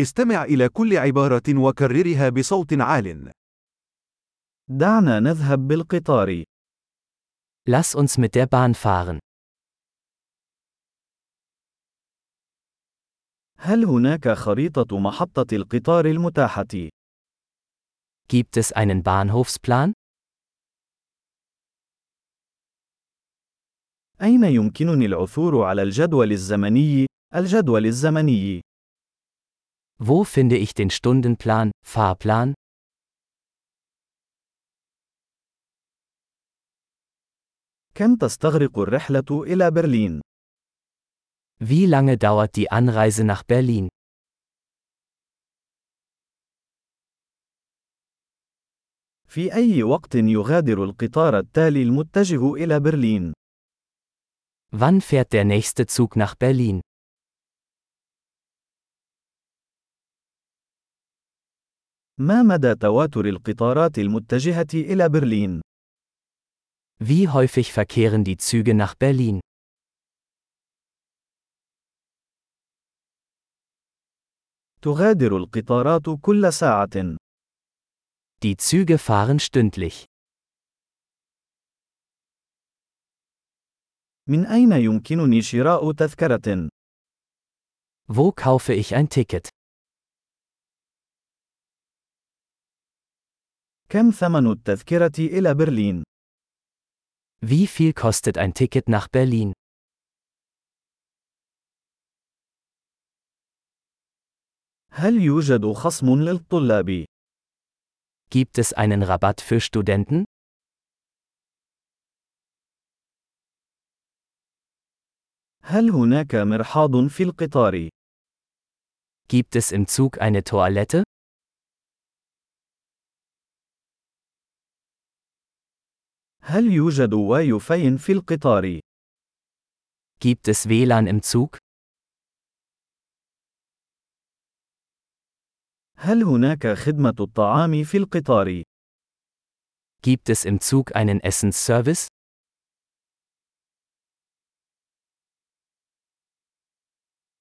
استمع إلى كل عبارة وكررها بصوت عال. دعنا نذهب بالقطار. Lass uns mit der Bahn fahren. هل هناك خريطة محطة القطار المتاحة؟ Gibt es einen Bahnhofsplan? أين يمكنني العثور على الجدول الزمني؟ الجدول الزمني. Wo finde ich den Stundenplan, Fahrplan? كم تستغرق الرحلة إلى برلين؟ Wie lange dauert die Anreise nach Berlin? في أي وقت يغادر القطار التالي المتجه إلى برلين؟ Wann fährt der nächste Zug nach Berlin? ما مدى تواتر القطارات المتجهة إلى برلين؟ Wie häufig verkehren die Züge nach Berlin? تغادر القطارات كل ساعة. Die Züge fahren stündlich. من أين يمكنني شراء تذكرة؟ Wo kaufe ich ein Ticket? كم ثمن التذكرة إلى برلين؟ Wie viel kostet ein Ticket nach Berlin? هل يوجد خصم للطلاب؟ Gibt es einen Rabatt für Studenten? هل هناك مرحاض في القطار؟ Gibt es im Zug eine Toilette? هل يوجد واي فاي في القطار؟ Gibt es WLAN im Zug? هل هناك خدمة الطعام في القطار؟ Gibt es im Zug einen Essensservice?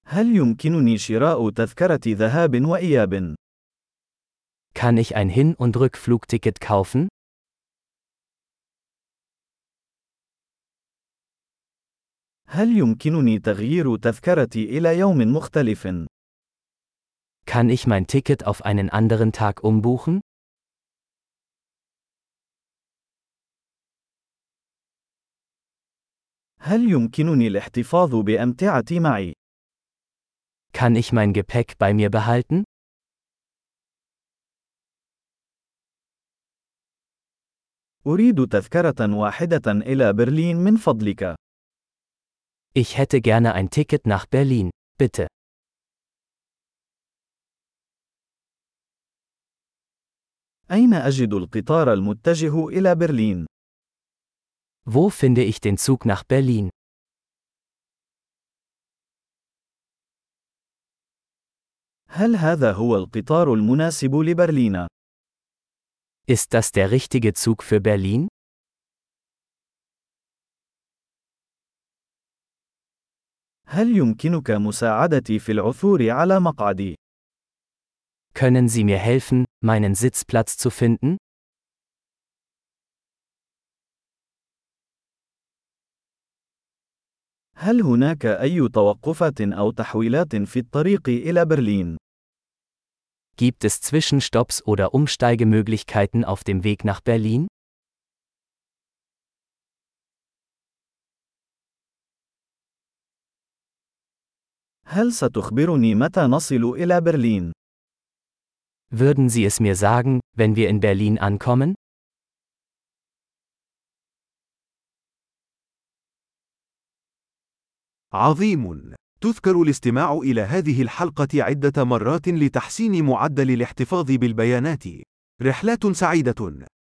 هل يمكنني شراء تذكرة ذهاب وإياب؟ Kann ich ein Hin- und Rückflugticket kaufen? هل يمكنني تغيير تذكرتي إلى يوم مختلف؟ Kann ich mein Ticket auf einen anderen Tag umbuchen? هل يمكنني الاحتفاظ بأمتعتي معي؟ Kann ich mein Gepäck bei mir behalten? أريد تذكرة واحدة إلى برلين من فضلك. Ich hätte gerne ein Ticket nach Berlin, bitte. أين أجد القطار المتجه إلى برلين؟ Wo finde ich den Zug nach Berlin? هل هذا هو القطار المناسب لبرلين؟ Ist das der richtige Zug für Berlin? هل يمكنك مساعدتي في العثور على مقعدي؟ Können Sie mir helfen, meinen Sitzplatz zu finden? هل هناك أي توقفات أو تحويلات في الطريق إلى برلين؟ Gibt es Zwischenstopps oder Umsteigemöglichkeiten auf dem Weg nach Berlin? هل ستخبرني متى نصل إلى برلين؟ Würden Sie es mir sagen, wenn wir in Berlin ankommen? عظيم. تذكر الاستماع إلى هذه الحلقة عدة مرات لتحسين معدل الاحتفاظ بالبيانات. رحلات سعيدة.